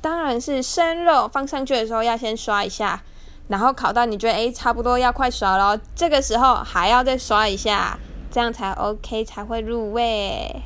当然是生肉放上去的时候要先刷一下然后烤到你觉得诶差不多要快熟了这个时候还要再刷一下这样才 ok 才会入味。